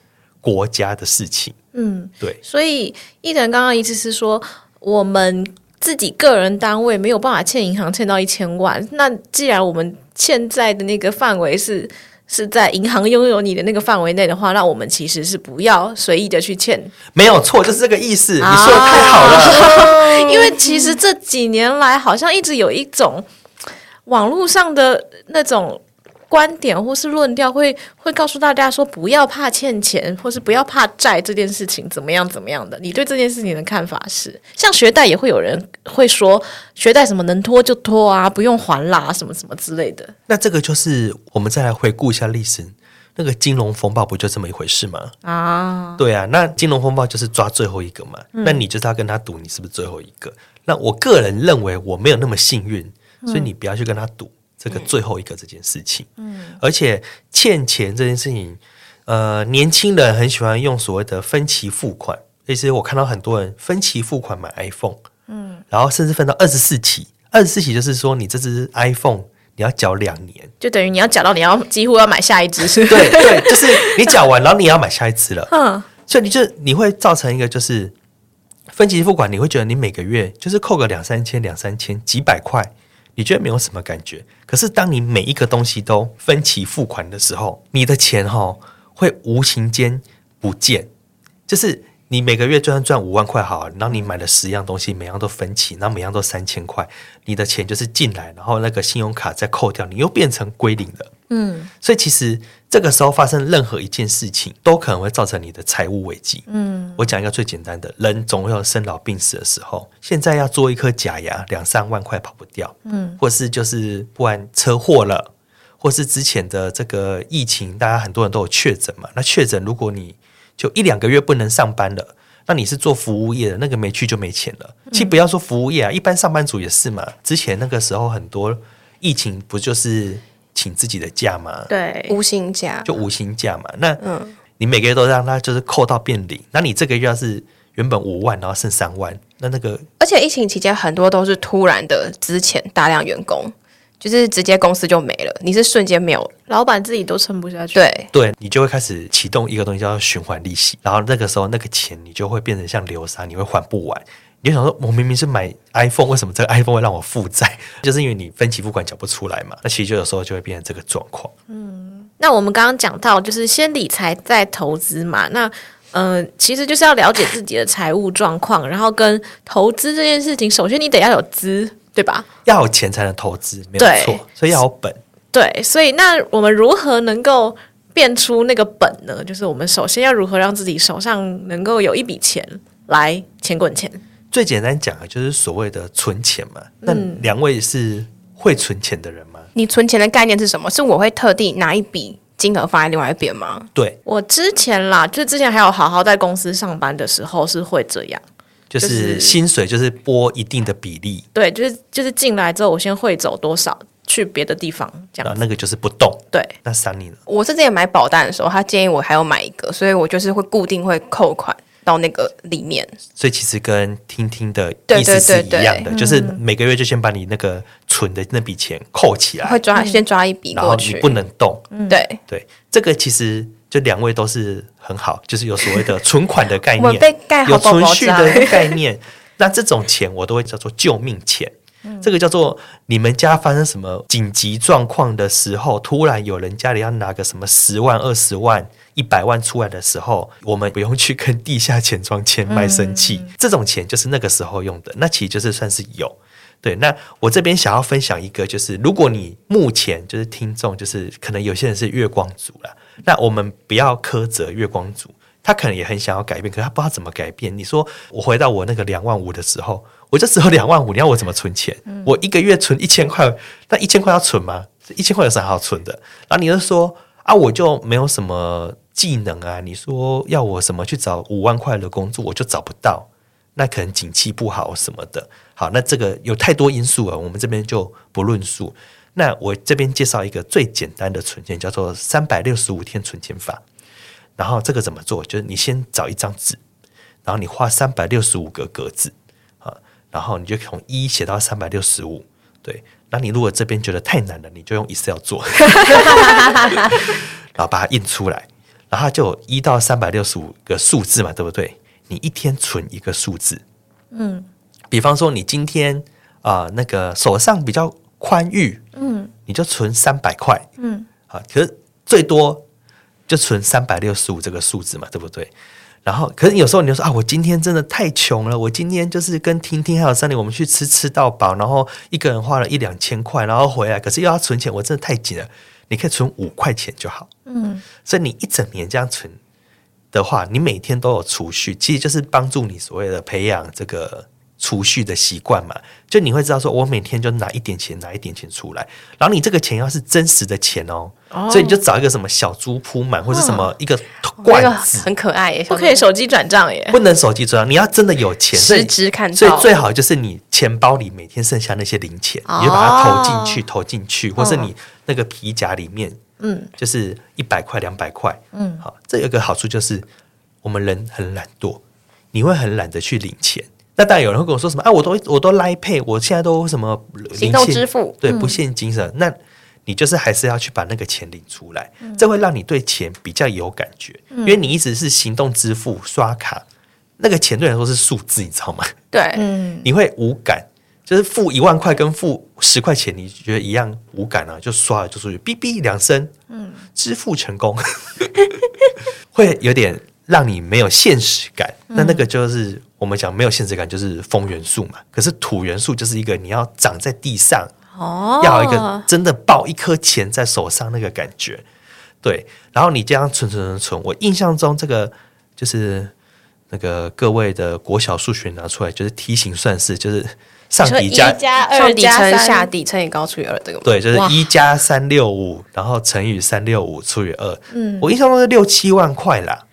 国家的事情。嗯，对。所以艺人刚刚意思是说，我们。自己个人单位没有办法欠银行欠到一千万，那既然我们现在的那个范围是是在银行拥有你的那个范围内的话，那我们其实是不要随意的去欠。没有错，就是这个意思。你说的太好了，啊、因为其实这几年来好像一直有一种网络上的那种。观点或是论调会会告诉大家说不要怕欠钱，或是不要怕债这件事情怎么样怎么样的？你对这件事情的看法是？像学贷也会有人会说学贷什么能拖就拖啊，不用还啦，什么什么之类的。那这个就是我们再来回顾一下历史，那个金融风暴不就这么一回事吗？啊，对啊，那金融风暴就是抓最后一个嘛，嗯、那你就是要跟他赌，你是不是最后一个？那我个人认为我没有那么幸运，所以你不要去跟他赌。这个最后一个这件事情，嗯，而且欠钱这件事情，呃，年轻人很喜欢用所谓的分期付款。其实我看到很多人分期付款买 iPhone，嗯，然后甚至分到二十四期，二十四期就是说你这支 iPhone 你要缴两年，就等于你要缴到你要几乎要买下一支，是对对，就是你缴完，然后你要买下一支了，嗯，所以你就你会造成一个就是分期付款，你会觉得你每个月就是扣个两三千、两三千、几百块。你觉得没有什么感觉，可是当你每一个东西都分期付款的时候，你的钱哈会无形间不见，就是。你每个月就算赚五万块好，然后你买了十样东西，每样都分期，然后每样都三千块，你的钱就是进来，然后那个信用卡再扣掉，你又变成归零了。嗯，所以其实这个时候发生任何一件事情，都可能会造成你的财务危机。嗯，我讲一个最简单的，人总会有生老病死的时候，现在要做一颗假牙，两三万块跑不掉。嗯，或是就是不然车祸了，或是之前的这个疫情，大家很多人都有确诊嘛，那确诊如果你就一两个月不能上班了，那你是做服务业的，那个没去就没钱了。其实不要说服务业啊，一般上班族也是嘛。之前那个时候很多疫情不就是请自己的假嘛？对，无薪假就无薪假嘛。那嗯你每个月都让他就是扣到变零，那你这个月要是原本五万，然后剩三万，那那个而且疫情期间很多都是突然的之前大量员工。就是直接公司就没了，你是瞬间没有，老板自己都撑不下去。对对，你就会开始启动一个东西叫循环利息，然后那个时候那个钱你就会变成像流沙，你会还不完。你就想说，我明明是买 iPhone，为什么这个 iPhone 会让我负债？就是因为你分期付款缴不出来嘛。那其实就有时候就会变成这个状况。嗯，那我们刚刚讲到，就是先理财再投资嘛。那嗯、呃，其实就是要了解自己的财务状况，然后跟投资这件事情，首先你得要有资。对吧？要有钱才能投资，没有错。所以要有本。对，所以那我们如何能够变出那个本呢？就是我们首先要如何让自己手上能够有一笔钱来钱滚钱？最简单讲的就是所谓的存钱嘛。那两位是会存钱的人吗？嗯。你存钱的概念是什么？是我会特地拿一笔金额放在另外一边吗？对，我之前啦，就之前还有好好在公司上班的时候是会这样。就是薪水就是拨一定的比例，对，就是就是进来之后，我先汇走多少去别的地方，这样，那个就是不动。对，那 Sunny 呢？我之前买保单的时候，他建议我还要买一个，所以我就是会固定会扣款到那个里面。所以其实跟听听的意思是一样的，对对对对，就是每个月就先把你那个存的那笔钱扣起来，会抓先抓一笔，然后你不能动。嗯、对对，这个其实。就两位都是很好，就是有所谓的存款的概念，有存续的概念。那这种钱我都会叫做救命钱。嗯、这个叫做你们家发生什么紧急状况的时候，突然有人家里要拿个什么十万、二十万、一百万出来的时候，我们不用去跟地下钱庄签卖身契。嗯、这种钱就是那个时候用的，那其实就是算是有。对，那我这边想要分享一个，就是如果你目前就是听众，就是可能有些人是月光族了。那我们不要苛责月光族，他可能也很想要改变，可是他不知道怎么改变。你说我回到我那个两万五的时候，我就只有两万五，你要我怎么存钱？嗯、我一个月存一千块，那一千块要存吗？一千块有啥好存的？然后你就说啊，我就没有什么技能啊，你说要我什么去找五万块的工作，我就找不到。那可能景气不好什么的。好，那这个有太多因素了，我们这边就不论述。那我这边介绍一个最简单的存钱，叫做三百六十五天存钱法。然后这个怎么做？就是你先找一张纸，然后你画三百六十五个格子啊，然后你就从一写到三百六十五。对，那你如果这边觉得太难了，你就用 Excel 做，然后把它印出来，然后就一到三百六十五个数字嘛，对不对？你一天存一个数字，嗯，比方说你今天啊、呃，那个手上比较。宽裕，嗯，你就存三百块，嗯，啊，可是最多就存三百六十五这个数字嘛，对不对？然后，可是有时候你就说啊，我今天真的太穷了，我今天就是跟婷婷还有 Sunny，我们去吃吃到饱，然后一个人花了一两千块，然后回来，可是又要存钱，我真的太紧了。你可以存五块钱就好。嗯，所以你一整年这样存的话，你每天都有储蓄，其实就是帮助你所谓的培养这个。储蓄的习惯嘛，就你会知道说，我每天就拿一点钱，拿一点钱出来，然后你这个钱要是真实的钱哦，哦。所以你就找一个什么小猪铺满，或者什么一个罐子，哦、很可爱耶，不可以手机转账耶，不能手机转账，你要真的有钱，实质看到，所以最好就是你钱包里每天剩下那些零钱，哦、你就把它投进去，投进去，或是你那个皮夹里面，嗯，就是一百块、两百块，嗯，好，这有个好处就是我们人很懒惰，你会很懒得去领钱。那当然有人会跟我说什么啊？我都我都 Line Pay，我现在都什么行动支付，对，不限金的。嗯、那你就是还是要去把那个钱领出来，嗯、这会让你对钱比较有感觉，嗯、因为你一直是行动支付刷卡，那个钱对你来说是数字，你知道吗？对，嗯，你会无感，就是付一万块跟付十块钱，你觉得一样无感啊？就刷了就出去，哔哔两声，嗯，支付成功，会有点。让你没有现实感，那那个就是我们讲没有现实感，就是风元素嘛。可是土元素就是一个你要长在地上，哦，要有一个真的抱一颗钱在手上那个感觉，对。然后你这样存存存存，我印象中这个就是那个各位的国小数学拿出来，就是梯形算式，就是上底加加二底乘下底乘以高除以二这个，对，就是一加三六五，然后乘以三六五除以二。嗯，我印象中是六七万块啦。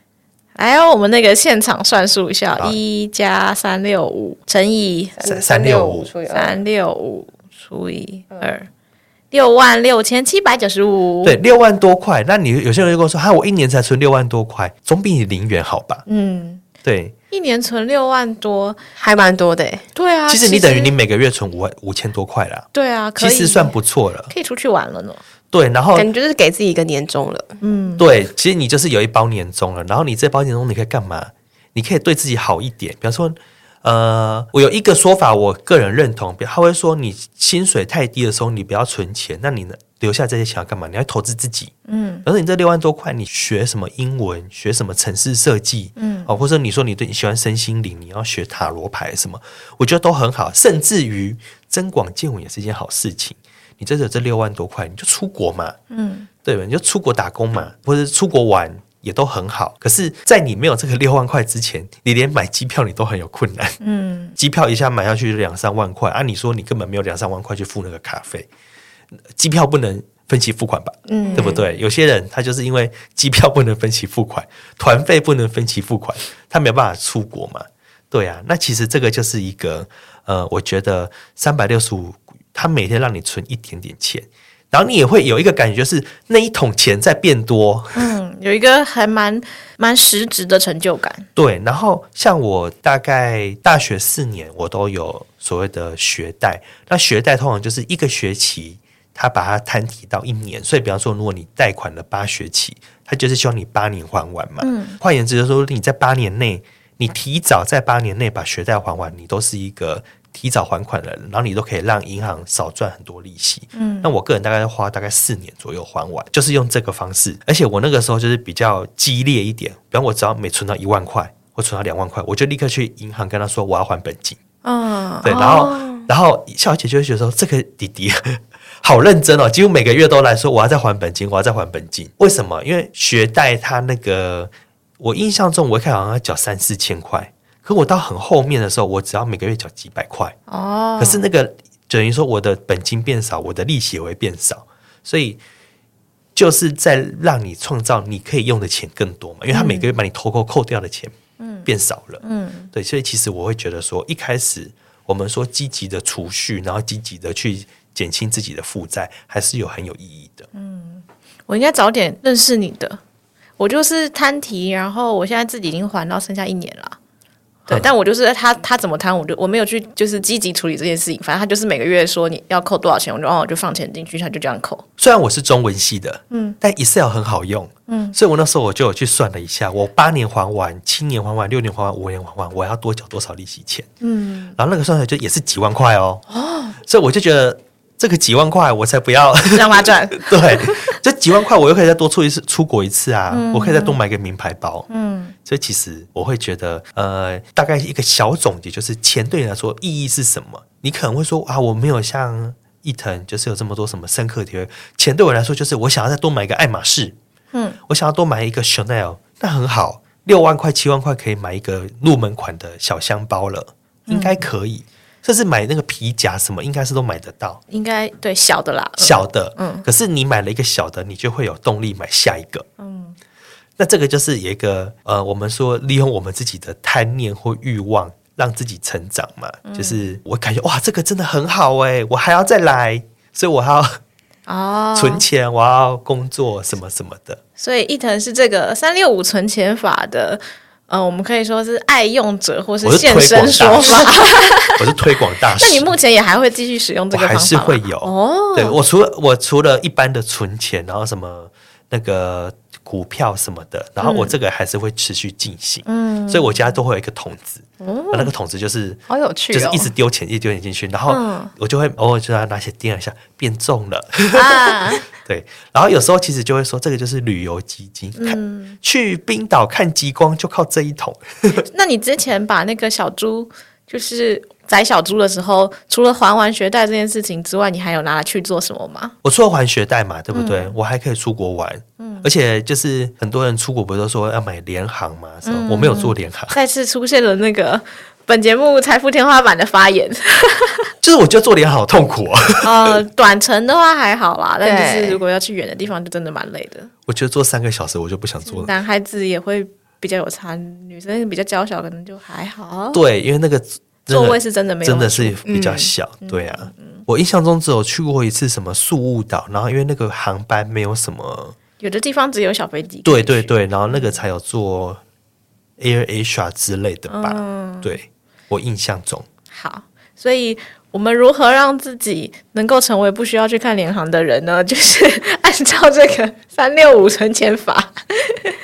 还有我们那个现场算数一下，一加三六五乘以三六五除以三六五除以二，六万六千七百九十五。对，六万多块。那你有些人就跟我说，哈，我一年才存六万多块，总比你零元好吧？嗯，对，一年存六万多，还蛮多的。对啊，其实你等于你每个月存五万五千多块啦。对啊，其实算不错了，可以出去玩了呢。对，然后感觉就是给自己一个年终了。嗯，对，其实你就是有一包年终了。然后你这包年终你可以干嘛？你可以对自己好一点。比方说，呃，我有一个说法，我个人认同。他会说，你薪水太低的时候，你不要存钱。那你呢？留下这些钱要干嘛？你要投资自己。嗯，而你这六万多块，你学什么英文？学什么城市设计？嗯，哦，或者你说你对你喜欢身心灵，你要学塔罗牌什么？我觉得都很好。甚至于增广见闻也是一件好事情。你这有这六万多块，你就出国嘛，嗯，对吧？你就出国打工嘛，或者出国玩也都很好。可是，在你没有这个六万块之前，你连买机票你都很有困难，嗯，机票一下买下去两三万块，按理说你根本没有两三万块去付那个卡费，机票不能分期付款吧，嗯，对不对？有些人他就是因为机票不能分期付款，团费不能分期付款，他没有办法出国嘛，对啊。那其实这个就是一个，呃，我觉得三百六十五。他每天让你存一点点钱，然后你也会有一个感觉，就是那一桶钱在变多。嗯，有一个还蛮蛮实质的成就感。对，然后像我大概大学四年，我都有所谓的学贷。那学贷通常就是一个学期，他把它摊提到一年。所以，比方说，如果你贷款了八学期，他就是希望你八年还完嘛。嗯，换言之，就是说你在八年内，你提早在八年内把学贷还完，你都是一个。提早还款的人，然后你都可以让银行少赚很多利息。嗯，那我个人大概要花大概四年左右还完，就是用这个方式。而且我那个时候就是比较激烈一点，比方我只要每存到一万块，或存到两万块，我就立刻去银行跟他说我要还本金。嗯，对，然后、哦、然后小姐就会觉得说这个弟弟 好认真哦，几乎每个月都来说我要再还本金，我要再还本金。为什么？因为学贷他那个，我印象中我一开始好像要缴三四千块。可我到很后面的时候，我只要每个月缴几百块哦。可是那个等于说我的本金变少，我的利息也会变少，所以就是在让你创造你可以用的钱更多嘛。因为他每个月把你偷扣扣掉的钱嗯变少了嗯，对，所以其实我会觉得说，一开始我们说积极的储蓄，然后积极的去减轻自己的负债，还是有很有意义的。嗯，我应该早点认识你的，我就是摊提，然后我现在自己已经还到剩下一年了。对，但我就是他，他怎么摊，我就我没有去，就是积极处理这件事情。反正他就是每个月说你要扣多少钱，我就哦，我就放钱进去，他就这样扣。虽然我是中文系的，嗯，但 Excel 很好用，嗯，所以我那时候我就有去算了一下，我八年还完，七年还完，六年还完，五年还完，我要多缴多少利息钱？嗯，然后那个算出来就也是几万块哦，哦，所以我就觉得。这个几万块，我才不要让他赚。对，这几万块，我又可以再多出一次出国一次啊！嗯、我可以再多买个名牌包。嗯，所以其实我会觉得，呃，大概一个小总结就是，钱对你来说意义是什么？你可能会说啊，我没有像伊藤就是有这么多什么深刻体会。钱对我来说，就是我想要再多买一个爱马仕，嗯，我想要多买一个 Chanel，那很好，六万块、七万块可以买一个入门款的小香包了，应该可以。嗯、甚至买那个皮夹什么，应该是都买得到。应该对小的啦，嗯、小的，嗯。可是你买了一个小的，你就会有动力买下一个，嗯。那这个就是一个呃，我们说利用我们自己的贪念或欲望。让自己成长嘛，嗯、就是我感觉哇，这个真的很好哎，我还要再来，所以我还要哦存钱，我要工作什么什么的。所以伊藤是这个三六五存钱法的，呃，我们可以说是爱用者或是现身说法。我是推广大使。那你目前也还会继续使用这个方法？还是会有哦。对，我除了我除了一般的存钱，然后什么那个。股票什么的，然后我这个还是会持续进行，嗯，所以我家都会有一个桶子，嗯，那个桶子就是好有趣，就是一直丢钱，一直丢钱进去，然后我就会偶尔就要拿起掂一下，变重了，啊，对，然后有时候其实就会说这个就是旅游基金，看去冰岛看极光就靠这一桶。那你之前把那个小猪就是。宰小猪的时候，除了还完学贷这件事情之外，你还有拿来去做什么吗？我除了还学贷嘛，对不对？嗯、我还可以出国玩，嗯，而且就是很多人出国不是都说要买联航嘛，嗯、我没有做联航。再次出现了那个本节目财富天花板的发言，就是我觉得做联行好痛苦啊。呃，短程的话还好啦，但就是如果要去远的地方，就真的蛮累的。我觉得做三个小时我就不想做了。男孩子也会比较有差，女生比较娇小，可能就还好。对，因为那个。座位是真的没有，真的是比较小，嗯、对啊。我印象中只有去过一次什么宿雾岛，然后因为那个航班没有什么，有的地方只有小飞机。对对对，然后那个才有坐 Air Asia 之类的吧？嗯、对，我印象中。好，所以。我们如何让自己能够成为不需要去看联航的人呢？就是 按照这个三六五存钱法。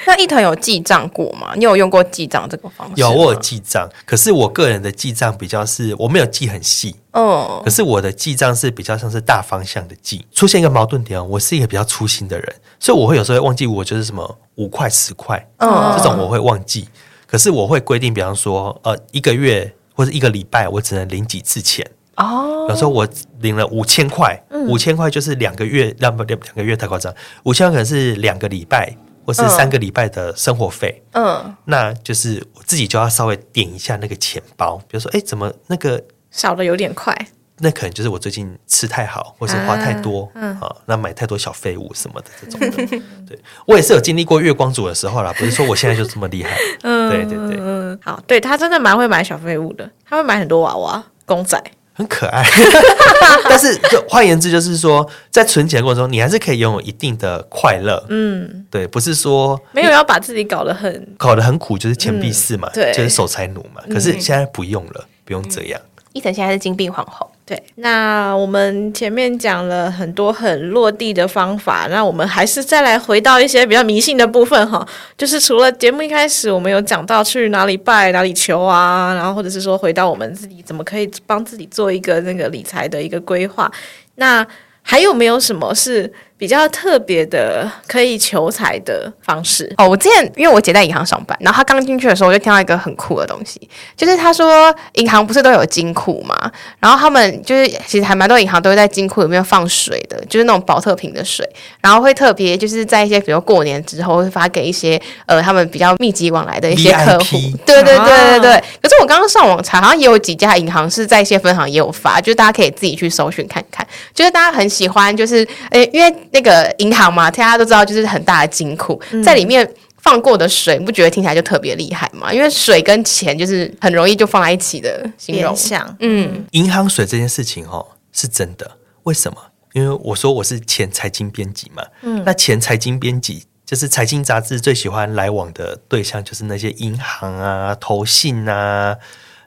那一腾有记账过吗？你有用过记账这个方式？有，我有记账。可是我个人的记账比较是，我没有记很细。哦。可是我的记账是比较像是大方向的记。出现一个矛盾点，我是一个比较粗心的人，所以我会有时候会忘记我就是什么五块十块，嗯，这种我会忘记。可是我会规定，比方说，呃，一个月或者一个礼拜，我只能领几次钱。哦，有时候我领了五千块，五千块就是两个月，两不两两个月太夸张，五千块可能是两个礼拜或是三个礼拜的生活费。嗯，那就是我自己就要稍微点一下那个钱包，比如说，哎，怎么那个少的有点快？那可能就是我最近吃太好，或是花太多，嗯，啊，那买太多小废物什么的这种的。对，我也是有经历过月光族的时候啦，不是说我现在就这么厉害。嗯，对对对，嗯，好，对他真的蛮会买小废物的，他会买很多娃娃、公仔。很可爱，但是就换言之，就是说，在存钱的过程中，你还是可以拥有一定的快乐。嗯，对，不是说没有要把自己搞得很搞得很苦，就是钱币四嘛，嗯、对，就是守财奴嘛。可是现在不用了，嗯、不用这样。伊藤现在是金币皇后。对，那我们前面讲了很多很落地的方法，那我们还是再来回到一些比较迷信的部分哈，就是除了节目一开始我们有讲到去哪里拜哪里求啊，然后或者是说回到我们自己怎么可以帮自己做一个那个理财的一个规划，那还有没有什么是？比较特别的可以求财的方式哦。我之前因为我姐在银行上班，然后她刚进去的时候，我就听到一个很酷的东西，就是她说银行不是都有金库嘛，然后他们就是其实还蛮多银行都会在金库里面放水的，就是那种保特瓶的水，然后会特别就是在一些比如过年之后会发给一些呃他们比较密集往来的一些客户。对对对对对。啊、可是我刚刚上网查，好像也有几家银行是在一些分行也有发，就是大家可以自己去搜寻看看。就是大家很喜欢，就是诶因为。那个银行嘛，大家都知道，就是很大的金库，嗯、在里面放过的水，你不觉得听起来就特别厉害吗？因为水跟钱就是很容易就放在一起的形容。像嗯，银行水这件事情哦，是真的。为什么？因为我说我是前财经编辑嘛，嗯，那前财经编辑就是财经杂志最喜欢来往的对象，就是那些银行啊、投信啊，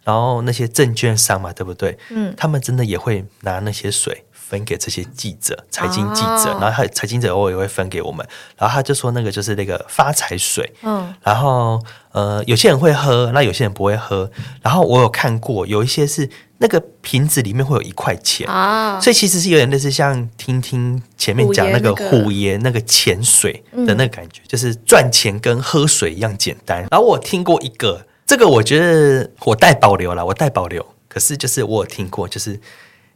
然后那些证券商嘛，对不对？嗯，他们真的也会拿那些水。分给这些记者，财经记者，然后他财经者偶尔也会分给我们，然后他就说那个就是那个发财水，嗯，然后呃有些人会喝，那有些人不会喝，然后我有看过有一些是那个瓶子里面会有一块钱。啊，所以其实是有点类似像听听前面讲那个虎爷那个。潜水的那个感觉，就是赚钱跟喝水一样简单。然后我听过一个，这个我觉得我带保留了，我带保留，可是就是我有听过就是。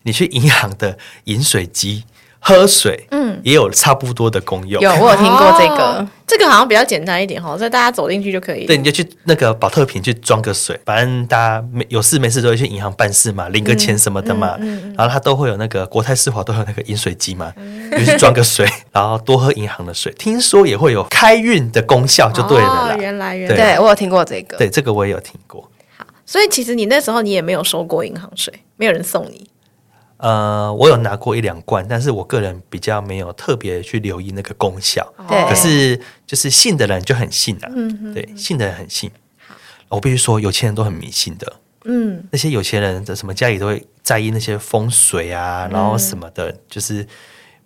你去银行的饮水机。喝水，嗯，也有差不多的功用。有，我有听过这个，哦、这个好像比较简单一点哈，所以大家走进去就可以。对，你就去那个保特瓶去装个水，反正大家没有事没事都会去银行办事嘛，领个钱什么的嘛。嗯嗯嗯、然后他都会有那个国泰世华都有那个饮水机嘛，就、嗯、去装个水，然后多喝银行的水。听说也会有开运的功效，就对了。哦，原来原来，对，对我有听过这个。对，这个我也有听过。好，所以其实你那时候你也没有收过银行税，没有人送你。呃，我有拿过一两罐，但是我个人比较没有特别去留意那个功效。对，可是就是信的人就很信啊。嗯哼，对，信的人很信。好，我必须说，有钱人都很迷信的。嗯，那些有钱人的什么家里都会在意那些风水啊，然后什么的，嗯、就是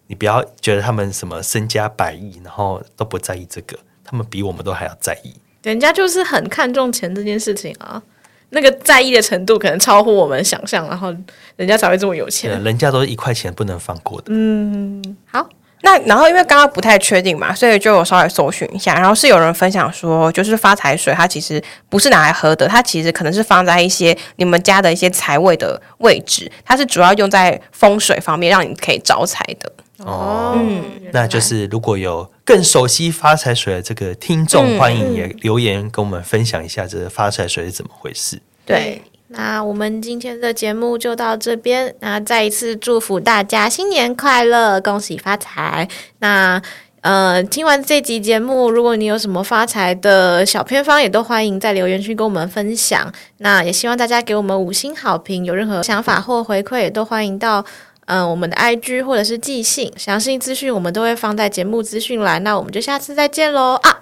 你不要觉得他们什么身家百亿，然后都不在意这个，他们比我们都还要在意。人家就是很看重钱这件事情啊。那个在意的程度可能超乎我们想象，然后人家才会这么有钱。人家都是一块钱不能放过的。嗯，好，那然后因为刚刚不太确定嘛，所以就有稍微搜寻一下，然后是有人分享说，就是发财水它其实不是拿来喝的，它其实可能是放在一些你们家的一些财位的位置，它是主要用在风水方面，让你可以招财的。哦，嗯，那就是如果有更熟悉发财水的这个听众，欢迎也留言跟我们分享一下这个发财水是怎么回事。对，那我们今天的节目就到这边，那再一次祝福大家新年快乐，恭喜发财。那呃，听完这集节目，如果你有什么发财的小偏方，也都欢迎在留言区跟我们分享。那也希望大家给我们五星好评，有任何想法或回馈，也都欢迎到。嗯，我们的 IG 或者是寄信，详细资讯我们都会放在节目资讯栏。那我们就下次再见喽啊！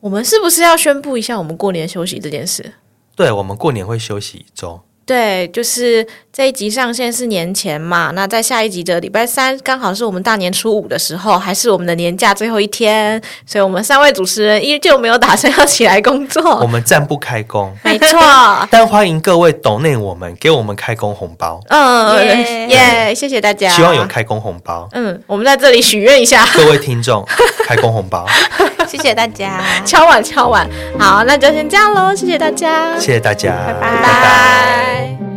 我们是不是要宣布一下我们过年休息这件事？对，我们过年会休息一周。对，就是这一集上线是年前嘛，那在下一集的礼拜三刚好是我们大年初五的时候，还是我们的年假最后一天，所以我们三位主持人依旧没有打算要起来工作，我们暂不开工，没错。但欢迎各位懂内我们，给我们开工红包，嗯耶，耶，谢谢大家，希望有开工红包，嗯，我们在这里许愿一下，各位听众，开工红包，谢谢大家，敲碗敲碗，好，那就先这样喽，谢谢大家，谢谢大家，拜拜。拜拜。